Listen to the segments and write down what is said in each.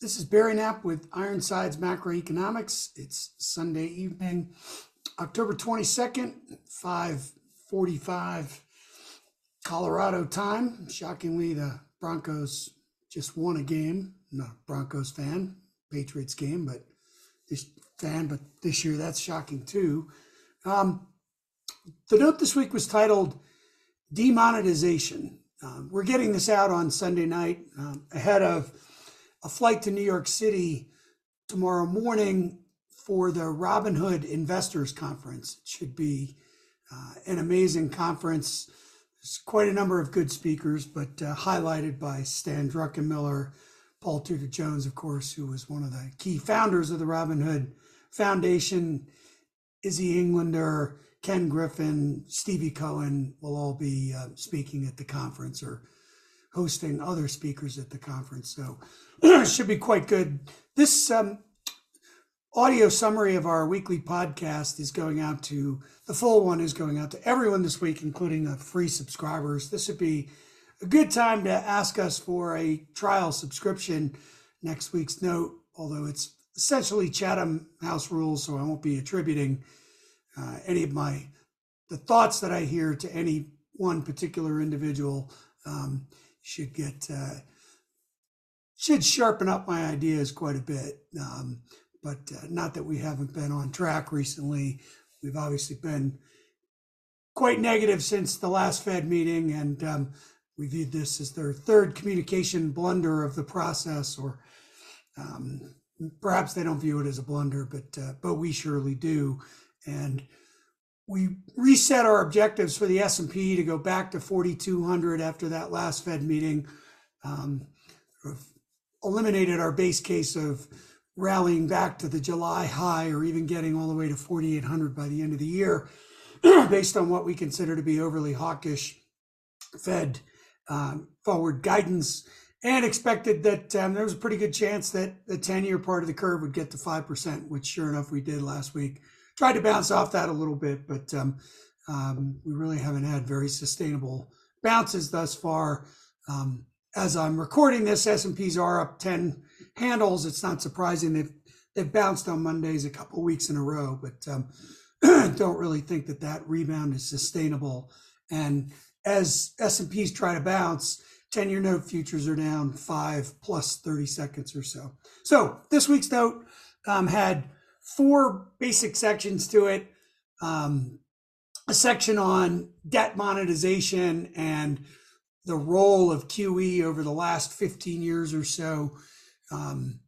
This is Barry Knapp with Ironsides Macroeconomics. It's Sunday evening, October 22nd, 5:45 Colorado time. Shockingly, the Broncos just won a game. I'm not a Broncos fan, Patriots game, but this fan, but this year that's shocking too. Um, the note this week was titled Demonetization. Um, we're getting this out on Sunday night um, ahead of flight to New York City tomorrow morning for the Robin Hood Investors Conference. It should be uh, an amazing conference. There's quite a number of good speakers, but uh, highlighted by Stan Druckenmiller, Paul Tudor Jones, of course, who was one of the key founders of the Robin Hood Foundation, Izzy Englander, Ken Griffin, Stevie Cohen will all be uh, speaking at the conference or hosting other speakers at the conference. So should be quite good. This um, audio summary of our weekly podcast is going out to the full one is going out to everyone this week, including the free subscribers. This would be a good time to ask us for a trial subscription. Next week's note, although it's essentially Chatham House rules, so I won't be attributing uh, any of my the thoughts that I hear to any one particular individual. Um, should get uh, should sharpen up my ideas quite a bit. Um, but uh, not that we haven't been on track recently. We've obviously been quite negative since the last Fed meeting, and um, we viewed this as their third communication blunder of the process, or um, perhaps they don't view it as a blunder, but uh, but we surely do. And we reset our objectives for the S&P to go back to 4,200 after that last Fed meeting. Um, eliminated our base case of rallying back to the July high or even getting all the way to 4,800 by the end of the year, based on what we consider to be overly hawkish Fed um, forward guidance, and expected that um, there was a pretty good chance that the 10 year part of the curve would get to 5%, which sure enough we did last week tried to bounce off that a little bit, but um, um, we really haven't had very sustainable bounces thus far. Um, as I'm recording this, S&Ps are up 10 handles. It's not surprising they've they've bounced on Mondays a couple weeks in a row, but um, don't really think that that rebound is sustainable. And as S&Ps try to bounce, 10-year note futures are down five plus 30 seconds or so. So this week's note um, had four basic sections to it. Um, a section on debt monetization and the role of QE over the last 15 years or so. Um,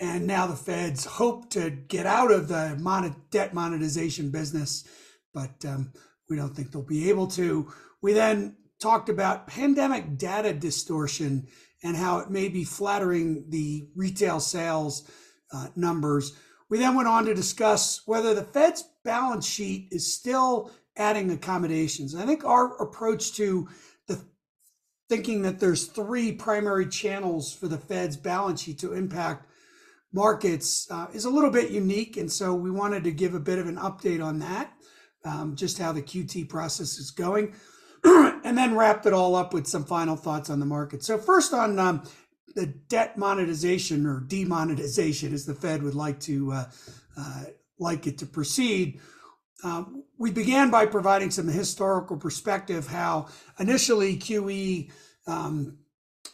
and now the feds hope to get out of the mon- debt monetization business, but um, we don't think they'll be able to. We then talked about pandemic data distortion and how it may be flattering the retail sales uh, numbers. We then went on to discuss whether the Fed's balance sheet is still adding accommodations. I think our approach to thinking that there's three primary channels for the Fed's balance sheet to impact markets uh, is a little bit unique. And so we wanted to give a bit of an update on that, um, just how the QT process is going. and then wrapped it all up with some final thoughts on the market. So first on um, the debt monetization or demonetization, as the Fed would like to uh, uh, like it to proceed. Um, we began by providing some historical perspective how initially QE um,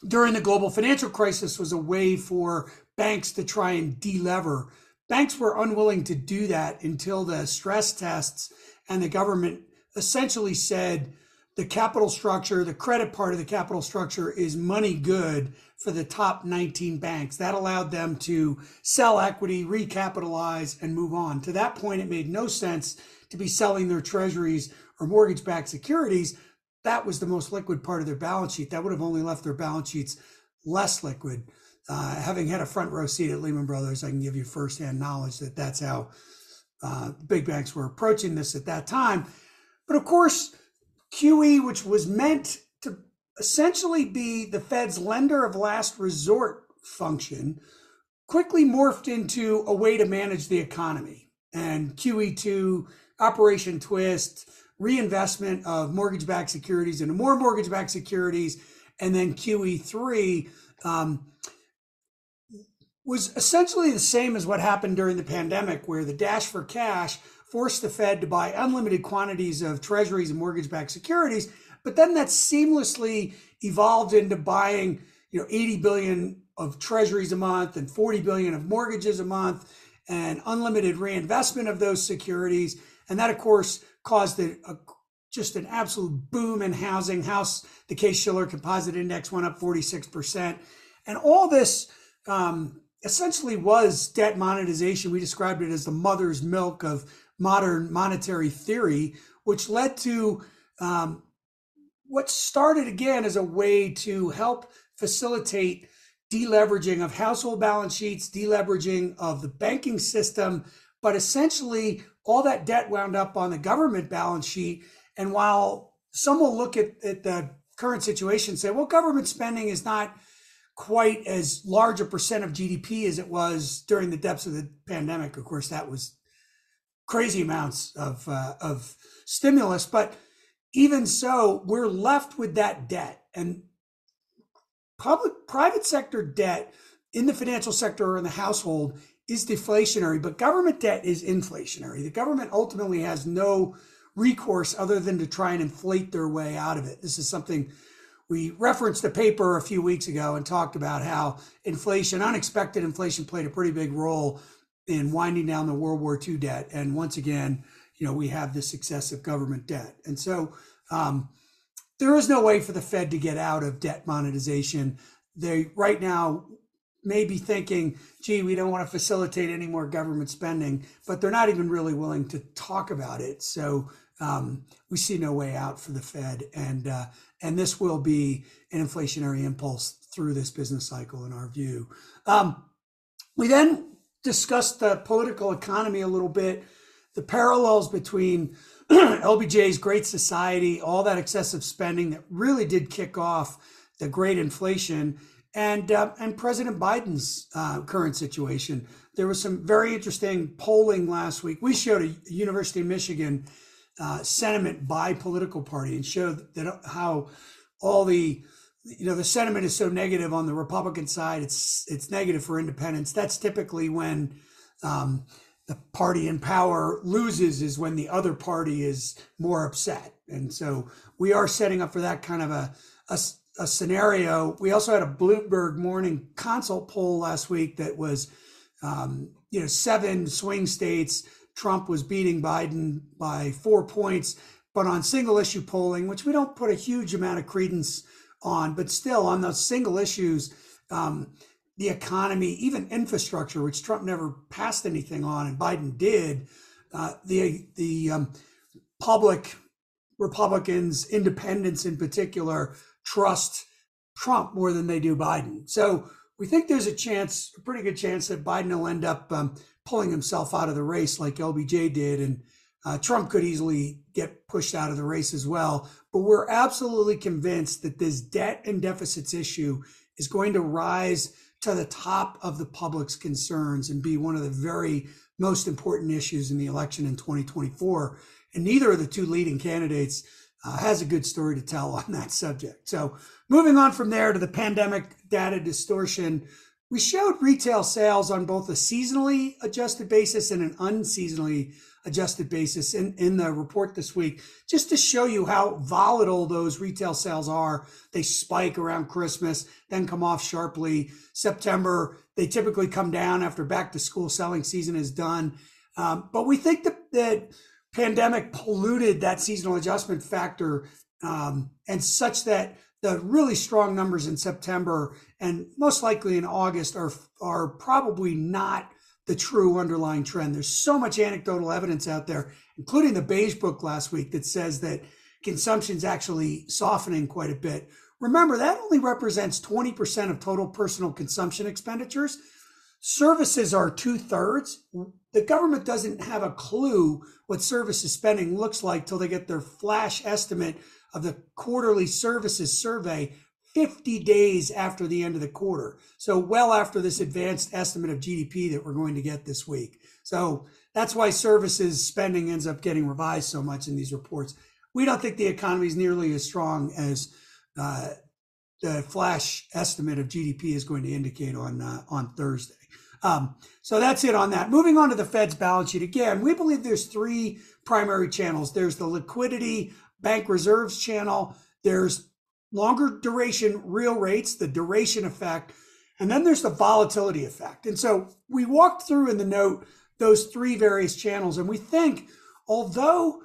during the global financial crisis was a way for banks to try and delever. Banks were unwilling to do that until the stress tests and the government essentially said the capital structure, the credit part of the capital structure is money good for the top 19 banks. That allowed them to sell equity, recapitalize, and move on. To that point, it made no sense to be selling their treasuries or mortgage backed securities. That was the most liquid part of their balance sheet. That would have only left their balance sheets less liquid. Uh, having had a front row seat at Lehman Brothers, I can give you firsthand knowledge that that's how uh, big banks were approaching this at that time. But of course, QE, which was meant to essentially be the Fed's lender of last resort function, quickly morphed into a way to manage the economy. And QE2, Operation Twist, reinvestment of mortgage backed securities into more mortgage backed securities, and then QE3. Um, was essentially the same as what happened during the pandemic, where the dash for cash forced the Fed to buy unlimited quantities of treasuries and mortgage backed securities. But then that seamlessly evolved into buying, you know, 80 billion of treasuries a month and 40 billion of mortgages a month and unlimited reinvestment of those securities. And that, of course, caused a, a just an absolute boom in housing. House, the Case Shiller Composite Index went up 46%. And all this um, essentially was debt monetization. We described it as the mother's milk of modern monetary theory, which led to um, what started again as a way to help facilitate deleveraging of household balance sheets, deleveraging of the banking system, but essentially all that debt wound up on the government balance sheet. And while some will look at, at the current situation and say, well, government spending is not quite as large a percent of GDP as it was during the depths of the pandemic. Of course, that was crazy amounts of uh, of stimulus, but even so, we're left with that debt and public private sector debt in the financial sector or in the household is deflationary, but government debt is inflationary. The government ultimately has no recourse other than to try and inflate their way out of it. This is something we referenced a paper a few weeks ago and talked about how inflation, unexpected inflation, played a pretty big role in winding down the World War II debt. And once again, you know, we have this excessive government debt. And so um, there is no way for the Fed to get out of debt monetization. They right now may be thinking, gee, we don't want to facilitate any more government spending, but they're not even really willing to talk about it. So um, we see no way out for the Fed, and uh, and this will be an inflationary impulse through this business cycle, in our view. Um, we then discussed the political economy a little bit, the parallels between LBJ's Great Society, all that excessive spending that really did kick off the great inflation, and uh, and President Biden's uh, current situation. There was some very interesting polling last week. We showed a University of Michigan uh, sentiment by political party and showed that how all the you know the sentiment is so negative on the Republican side. It's it's negative for independents. That's typically when um, the party in power loses is when the other party is more upset. And so we are setting up for that kind of a, a, a scenario. We also had a Bloomberg morning consult poll last week that was, um, you know, seven swing states. Trump was beating Biden by four points, but on single issue polling, which we don't put a huge amount of credence on, but still on those single issues, um, the economy, even infrastructure, which Trump never passed anything on, and Biden did. Uh, the the um, public Republicans, independents in particular, trust Trump more than they do Biden. So we think there's a chance, a pretty good chance, that Biden will end up um, pulling himself out of the race like LBJ did, and uh, Trump could easily get pushed out of the race as well. But we're absolutely convinced that this debt and deficits issue is going to rise to the top of the public's concerns and be one of the very most important issues in the election in 2024. And neither of the two leading candidates uh, has a good story to tell on that subject. So, moving on from there to the pandemic data distortion, we showed retail sales on both a seasonally adjusted basis and an unseasonally adjusted basis in, in the report this week, just to show you how volatile those retail sales are. They spike around Christmas, then come off sharply. September, they typically come down after back to school selling season is done. Um, but we think that, that pandemic polluted that seasonal adjustment factor um, and such that the really strong numbers in September and most likely in August are are probably not the true underlying trend. There's so much anecdotal evidence out there, including the Beige Book last week, that says that consumption's actually softening quite a bit. Remember, that only represents 20% of total personal consumption expenditures. Services are two thirds. The government doesn't have a clue what services spending looks like till they get their flash estimate of the quarterly services survey 50 days after the end of the quarter. So, well after this advanced estimate of GDP that we're going to get this week. So, that's why services spending ends up getting revised so much in these reports. We don't think the economy is nearly as strong as uh, the flash estimate of GDP is going to indicate on uh, on Thursday. Um, so that's it on that. Moving on to the Fed's balance sheet. Again, we believe there's three primary channels. There's the liquidity bank reserves channel. There's longer duration real rates, the duration effect, and then there's the volatility effect. And so we walked through in the note those three various channels, and we think although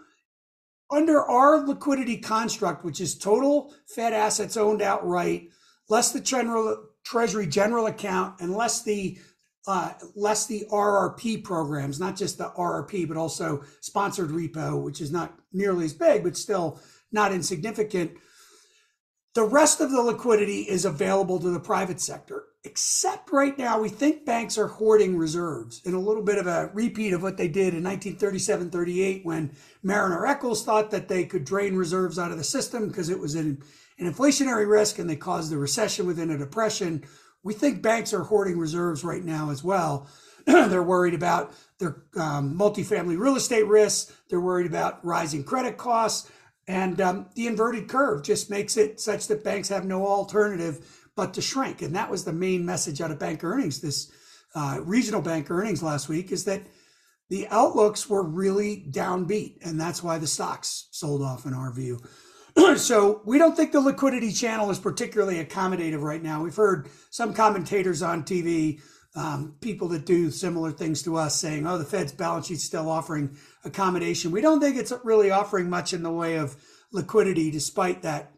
under our liquidity construct, which is total Fed assets owned outright, less the general Treasury general account, and less the uh, less the RRP programs, not just the RRP, but also sponsored repo, which is not nearly as big, but still not insignificant. The rest of the liquidity is available to the private sector, except right now, we think banks are hoarding reserves in a little bit of a repeat of what they did in 1937 38 when Marriner Eccles thought that they could drain reserves out of the system because it was an, an inflationary risk and they caused the recession within a depression. We think banks are hoarding reserves right now as well. They're worried about their um, multifamily real estate risks. They're worried about rising credit costs. And um, the inverted curve just makes it such that banks have no alternative but to shrink. And that was the main message out of bank earnings, this uh, regional bank earnings last week, is that the outlooks were really downbeat. And that's why the stocks sold off, in our view. so we don't think the liquidity channel is particularly accommodative right now. We've heard some commentators on TV, um, people that do similar things to us, saying, "Oh, the Fed's balance sheet's still offering accommodation." We don't think it's really offering much in the way of liquidity, despite that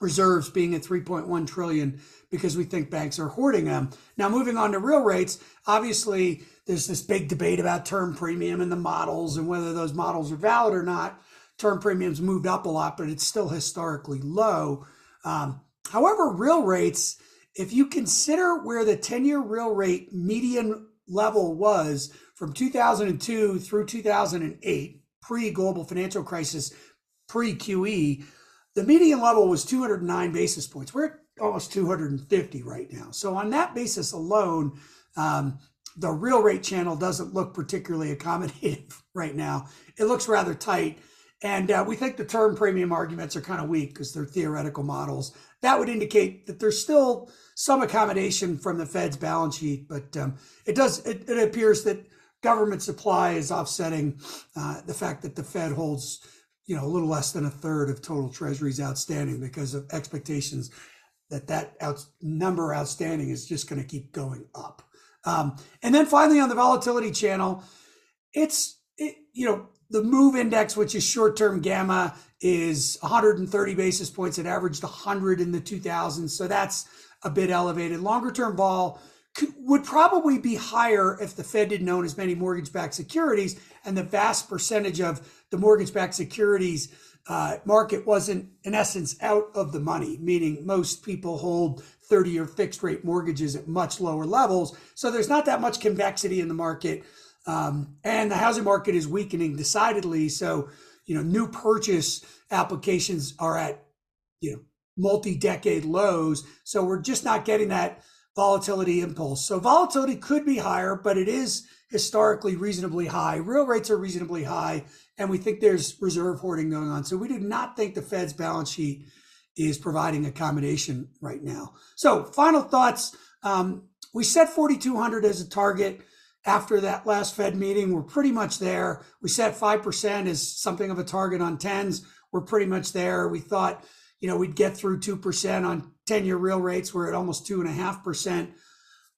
reserves being at 3.1 trillion because we think banks are hoarding them. Now, moving on to real rates, obviously there's this big debate about term premium and the models and whether those models are valid or not. Term premiums moved up a lot, but it's still historically low. Um, however, real rates, if you consider where the 10 year real rate median level was from 2002 through 2008, pre global financial crisis, pre QE, the median level was 209 basis points. We're at almost 250 right now. So on that basis alone, um, the real rate channel doesn't look particularly accommodative right now. It looks rather tight. And uh, we think the term premium arguments are kind of weak because they're theoretical models. That would indicate that there's still some accommodation from the Fed's balance sheet, but um, it does. It, it, appears that government supply is offsetting uh, the fact that the Fed holds, you know, a little less than a third of total Treasuries outstanding because of expectations that that out, number outstanding is just going to keep going up. Um, and then finally, on the volatility channel, it's it, you know the move index, which is short term gamma, is 130 basis points. It averaged 100 in the 2000s, so that's a bit elevated. Longer term vol could, would probably be higher if the Fed didn't own as many mortgage backed securities, and the vast percentage of the mortgage backed securities uh, market wasn't, in essence, out of the money, meaning most people hold 30 year fixed rate mortgages at much lower levels. So there's not that much convexity in the market. Um, and the housing market is weakening decidedly. So, you know, new purchase applications are at, you know, multi decade lows. So we're just not getting that volatility impulse. So volatility could be higher, but it is historically reasonably high. Real rates are reasonably high, and we think there's reserve hoarding going on. So we do not think the Fed's balance sheet is providing accommodation right now. So final thoughts. Um, we set 4,200 as a target after that last Fed meeting. We're pretty much there. We set 5% as something of a target on 10s. We're pretty much there. We thought, you know, we'd get through 2% on 10 year real rates. We're at almost 2.5%.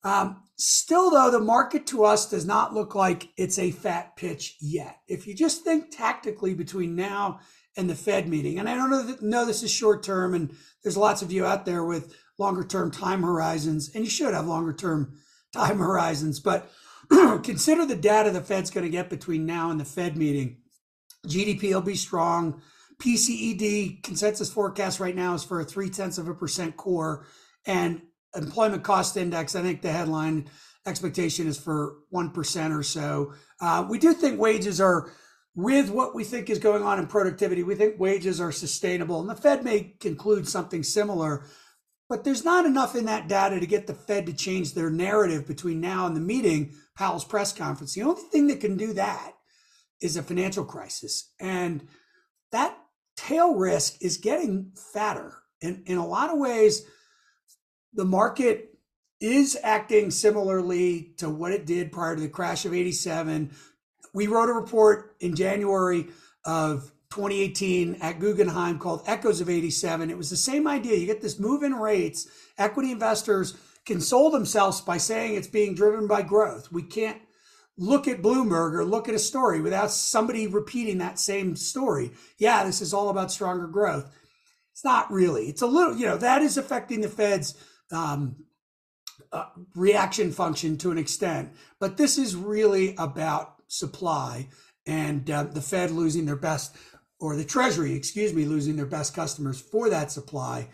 Um, still, though, the market to us does not look like it's a fat pitch yet. If you just think tactically between now and the Fed meeting, and I don't know, that, know this is short term, and there's lots of you out there with longer term time horizons, and you should have longer term time horizons, but consider the data the Fed's going to get between now and the Fed meeting. GDP will be strong. PCED consensus forecast right now is for a three tenths of a percent core, and employment cost index. I think the headline expectation is for one percent or so. Uh, we do think wages are, with what we think is going on in productivity, we think wages are sustainable, and the Fed may conclude something similar. But there's not enough in that data to get the Fed to change their narrative between now and the meeting Powell's press conference. The only thing that can do that is a financial crisis. And that tail risk is getting fatter. And in a lot of ways, the market is acting similarly to what it did prior to the crash of 87. We wrote a report in January of 2018 at Guggenheim called Echoes of 87. It was the same idea. You get this move in rates, equity investors console themselves by saying it's being driven by growth. We can't look at Bloomberg or look at a story without somebody repeating that same story. Yeah, this is all about stronger growth. It's not really. It's a little, you know, that is affecting the Fed's um, uh, reaction function to an extent. But this is really about supply and uh, the Fed losing their best, or the Treasury, excuse me, losing their best customers for that supply.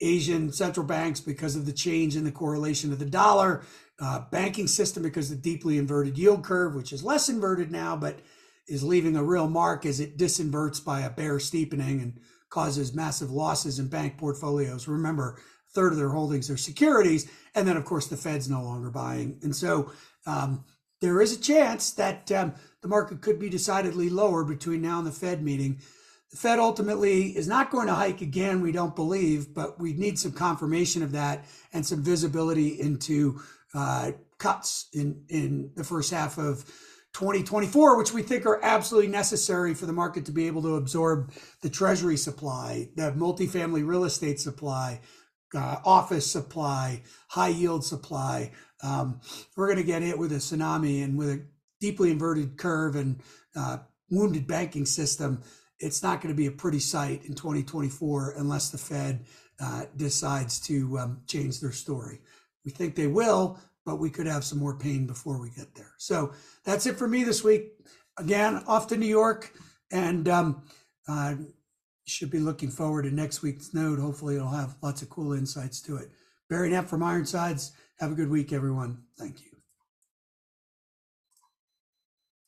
Asian central banks because of the change in the correlation of the dollar, uh, banking system because of the deeply inverted yield curve, which is less inverted now, but is leaving a real mark as it disinverts by a bear steepening and causes massive losses in bank portfolios. Remember, third of their holdings are securities, and then of course the Fed's no longer buying, and so um, there is a chance that um, the market could be decidedly lower between now and the Fed meeting. The Fed ultimately is not going to hike again, we don't believe, but we need some confirmation of that and some visibility into uh, cuts in, in the first half of 2024, which we think are absolutely necessary for the market to be able to absorb the treasury supply, the multifamily real estate supply, uh, office supply, high yield supply. Um, we're going to get hit with a tsunami and with a deeply inverted curve and uh, wounded banking system it's not going to be a pretty sight in 2024 unless the Fed uh, decides to um, change their story. We think they will, but we could have some more pain before we get there. So that's it for me this week. Again, off to New York, and um, uh, should be looking forward to next week's node. Hopefully, it'll have lots of cool insights to it. Barry Knapp from Ironsides. Have a good week, everyone. Thank you.